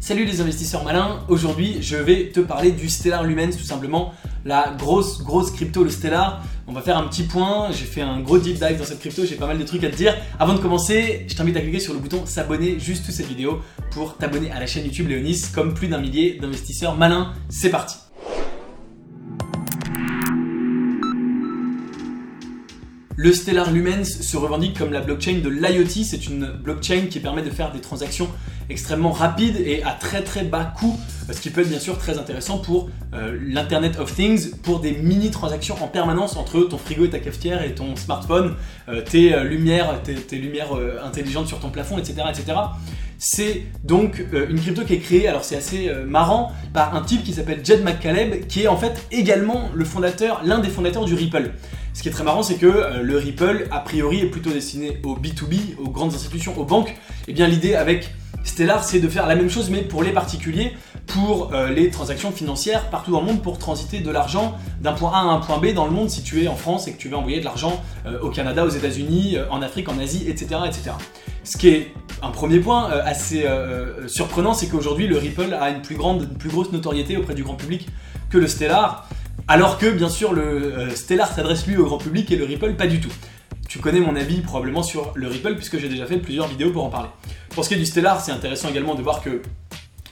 Salut les investisseurs malins, aujourd'hui je vais te parler du Stellar Lumens tout simplement, la grosse grosse crypto le Stellar. On va faire un petit point, j'ai fait un gros deep dive dans cette crypto, j'ai pas mal de trucs à te dire. Avant de commencer, je t'invite à cliquer sur le bouton s'abonner juste sous cette vidéo pour t'abonner à la chaîne YouTube Léonis comme plus d'un millier d'investisseurs malins. C'est parti Le Stellar Lumens se revendique comme la blockchain de l'IoT. C'est une blockchain qui permet de faire des transactions extrêmement rapides et à très très bas coût, ce qui peut être bien sûr très intéressant pour euh, l'Internet of Things, pour des mini transactions en permanence entre ton frigo et ta cafetière et ton smartphone, euh, tes euh, lumières, tes, lumières intelligentes sur ton plafond, etc. etc. C'est donc une crypto qui est créée, alors c'est assez marrant, par un type qui s'appelle Jed McCaleb, qui est en fait également le fondateur, l'un des fondateurs du Ripple. Ce qui est très marrant, c'est que euh, le Ripple, a priori, est plutôt destiné au B2B, aux grandes institutions, aux banques. Et eh bien l'idée avec Stellar, c'est de faire la même chose, mais pour les particuliers, pour euh, les transactions financières partout dans le monde, pour transiter de l'argent d'un point A à un point B dans le monde si tu es en France et que tu veux envoyer de l'argent euh, au Canada, aux États-Unis, en Afrique, en Asie, etc., etc. Ce qui est un premier point assez surprenant, c'est qu'aujourd'hui, le Ripple a une plus, grande, une plus grosse notoriété auprès du grand public que le Stellar. Alors que bien sûr le euh, Stellar s'adresse lui au grand public et le Ripple pas du tout. Tu connais mon avis probablement sur le Ripple puisque j'ai déjà fait plusieurs vidéos pour en parler. Pour ce qui est du Stellar, c'est intéressant également de voir que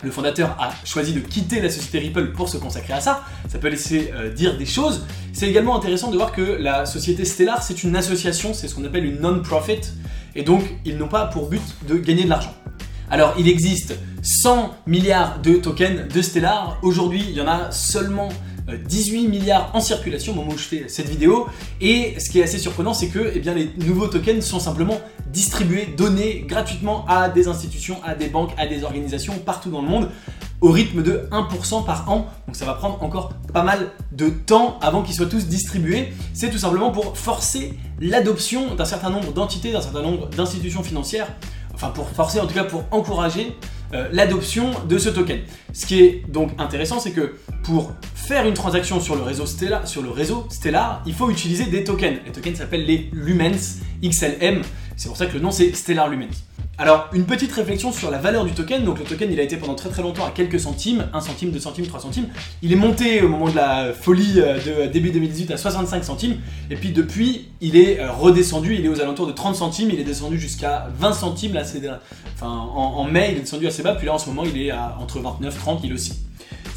le fondateur a choisi de quitter la société Ripple pour se consacrer à ça. Ça peut laisser euh, dire des choses. C'est également intéressant de voir que la société Stellar, c'est une association, c'est ce qu'on appelle une non-profit, et donc ils n'ont pas pour but de gagner de l'argent. Alors il existe 100 milliards de tokens de Stellar. Aujourd'hui, il y en a seulement 18 milliards en circulation au moment où je fais cette vidéo. Et ce qui est assez surprenant, c'est que eh les nouveaux tokens sont simplement distribués, donnés gratuitement à des institutions, à des banques, à des organisations partout dans le monde au rythme de 1% par an. Donc ça va prendre encore pas mal de temps avant qu'ils soient tous distribués. C'est tout simplement pour forcer l'adoption d'un certain nombre d'entités, d'un certain nombre d'institutions financières. Enfin pour forcer en tout cas pour encourager euh, l'adoption de ce token. Ce qui est donc intéressant, c'est que pour faire une transaction sur le réseau Stellar, il faut utiliser des tokens. Les tokens s'appellent les Lumens XLM. C'est pour ça que le nom c'est Stellar Lumens. Alors, une petite réflexion sur la valeur du token. Donc, le token, il a été pendant très très longtemps à quelques centimes, 1 centime, 2 centimes, 3 centimes. Il est monté au moment de la folie euh, de début 2018 à 65 centimes. Et puis, depuis, il est euh, redescendu. Il est aux alentours de 30 centimes. Il est descendu jusqu'à 20 centimes. Là, c'est, en, mai, il est descendu assez bas. Puis là, en ce moment, il est entre 29 30. Il aussi.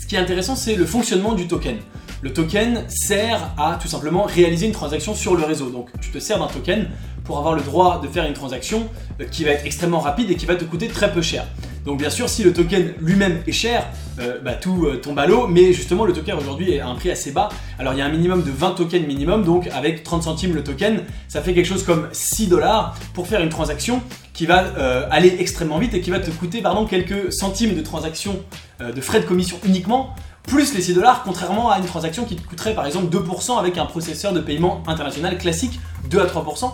Ce qui est intéressant, c'est le fonctionnement du token. Le token sert à tout simplement réaliser une transaction sur le réseau. Donc, tu te sers d'un token pour avoir le droit de faire une transaction euh, qui va être extrêmement rapide et qui va te coûter très peu cher. Donc bien sûr, si le token lui-même est cher, euh, bah, tout euh, tombe à l'eau, mais justement le token aujourd'hui est à un prix assez bas. Alors il y a un minimum de 20 tokens minimum, donc avec 30 centimes le token, ça fait quelque chose comme 6 dollars pour faire une transaction qui va aller extrêmement vite et qui va te coûter pardon, quelques centimes de transaction de frais de commission uniquement, plus les 6 dollars, contrairement à une transaction qui te coûterait par exemple 2% avec un processeur de paiement international classique, 2 à 3%.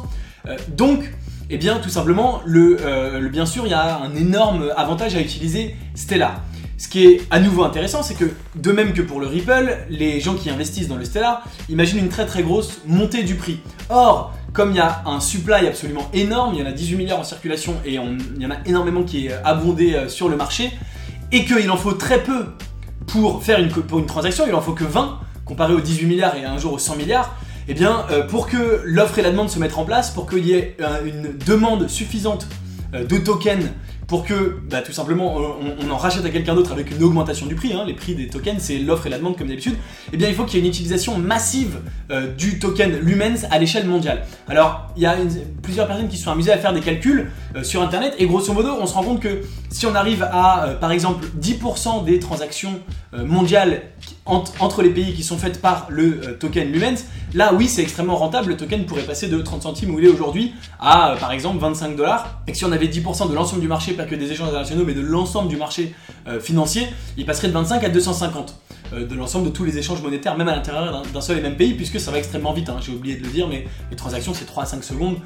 Euh, donc, eh bien, tout simplement, euh, bien sûr, il y a un énorme avantage à utiliser Stellar. Ce qui est à nouveau intéressant, c'est que de même que pour le Ripple, les gens qui investissent dans le Stellar imaginent une très très grosse montée du prix. Or, comme il y a un supply absolument énorme, il y en a 18 milliards en circulation et il y en a énormément qui est abondé euh, sur le marché, et qu'il en faut très peu pour faire une, transaction, il en faut que 20, comparé aux 18 milliards et un jour aux 100 milliards, eh bien, euh, pour que l'offre et la demande se mettent en place, pour qu'il y ait euh, une demande suffisante de tokens pour que bah, tout simplement on, en rachète à quelqu'un d'autre avec une augmentation du prix, hein. les prix des tokens c'est l'offre et la demande comme d'habitude, eh bien il faut qu'il y ait une utilisation massive du token Lumens à l'échelle mondiale. Alors il y a plusieurs personnes qui se sont amusées à faire des calculs sur internet et grosso modo on se rend compte que si on arrive à par exemple 10% des transactions mondiales entre les pays qui sont faites par le token Lumens, Là, oui, c'est extrêmement rentable. Le token pourrait passer de 30 centimes où il est aujourd'hui à, euh, par exemple, 25 dollars. Et que si on avait 10% de l'ensemble du marché, pas que des échanges internationaux, mais de l'ensemble du marché euh, financier, il passerait de 25 à 250 euh, de l'ensemble de tous les échanges monétaires, même à l'intérieur d'un seul et même pays, puisque ça va extrêmement vite. Hein. J'ai oublié de le dire, mais les transactions, c'est 3 à 5 secondes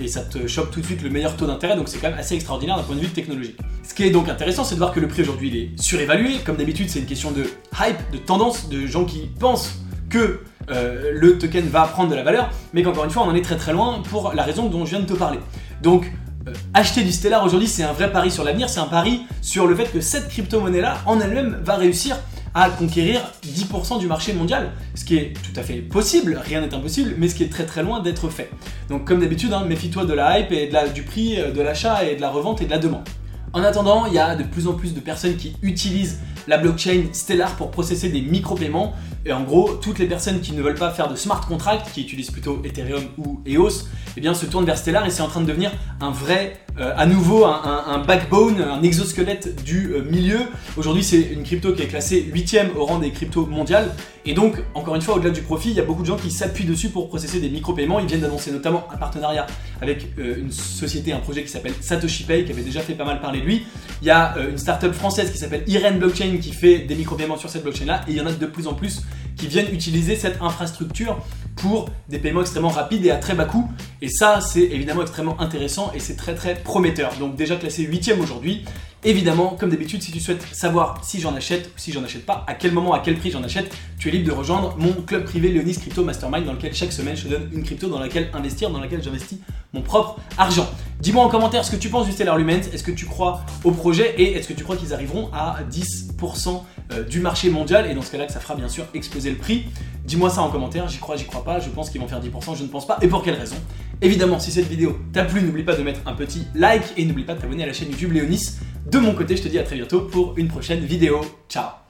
et ça te chope tout de suite le meilleur taux d'intérêt, donc c'est quand même assez extraordinaire d'un point de vue technologique. Ce qui est donc intéressant, c'est de voir que le prix aujourd'hui il est surévalué. Comme d'habitude, c'est une question de hype, de tendance, de gens qui pensent que euh, le token va prendre de la valeur, mais qu'encore une fois, on en est très très loin pour la raison dont je viens de te parler. Donc, euh, acheter du Stellar aujourd'hui, c'est un vrai pari sur l'avenir, c'est un pari sur le fait que cette crypto-monnaie-là, en elle-même, va réussir à conquérir 10% du marché mondial, ce qui est tout à fait possible, rien n'est impossible, mais ce qui est très très loin d'être fait. Donc comme d'habitude, hein, méfie-toi de la hype et du prix euh, de l'achat et de la revente et de la demande. En attendant, il y a de plus en plus de personnes qui utilisent la blockchain Stellar pour processer des micro-paiements. Et en gros, toutes les personnes qui ne veulent pas faire de smart contract, qui utilisent plutôt Ethereum ou EOS, eh bien, se tournent vers Stellar et c'est en train de devenir un vrai, euh, à nouveau, un, backbone, un exosquelette du euh, milieu. Aujourd'hui, c'est une crypto qui est classée 8ème au rang des cryptos mondiales. Et donc, encore une fois, au-delà du profit, il y a beaucoup de gens qui s'appuient dessus pour processer des micro-paiements. Ils viennent d'annoncer notamment un partenariat avec euh, une société, un projet qui s'appelle Satoshi Pay, qui avait déjà fait pas mal parler de lui. Il y a une startup française qui s'appelle Irene Blockchain qui fait des micro-paiements sur cette blockchain-là. Et il y en a de plus en plus qui viennent utiliser cette infrastructure pour des paiements extrêmement rapides et à très bas coût. Et ça, c'est évidemment extrêmement intéressant et c'est très très prometteur. Donc déjà classé 8ème aujourd'hui. Évidemment, comme d'habitude, si tu souhaites savoir si j'en achète ou si j'en achète pas, à quel moment, à quel prix j'en achète, tu es libre de rejoindre mon club privé Leonis Crypto Mastermind dans lequel chaque semaine je te donne une crypto dans laquelle investir, dans laquelle j'investis mon propre argent. Dis-moi en commentaire ce que tu penses du Stellar Lumens, est-ce que tu crois au projet et est-ce que tu crois qu'ils arriveront à 10% euh, du marché mondial et dans ce cas-là que ça fera bien sûr exploser le prix. Dis-moi ça en commentaire, j'y crois, j'y crois pas, je pense qu'ils vont faire 10%, je ne pense pas, et pour quelle raison? Évidemment, si cette vidéo t'a plu, n'oublie pas de mettre un petit like et n'oublie pas de t'abonner à la chaîne YouTube Léonis. De mon côté, je te dis à très bientôt pour une prochaine vidéo. Ciao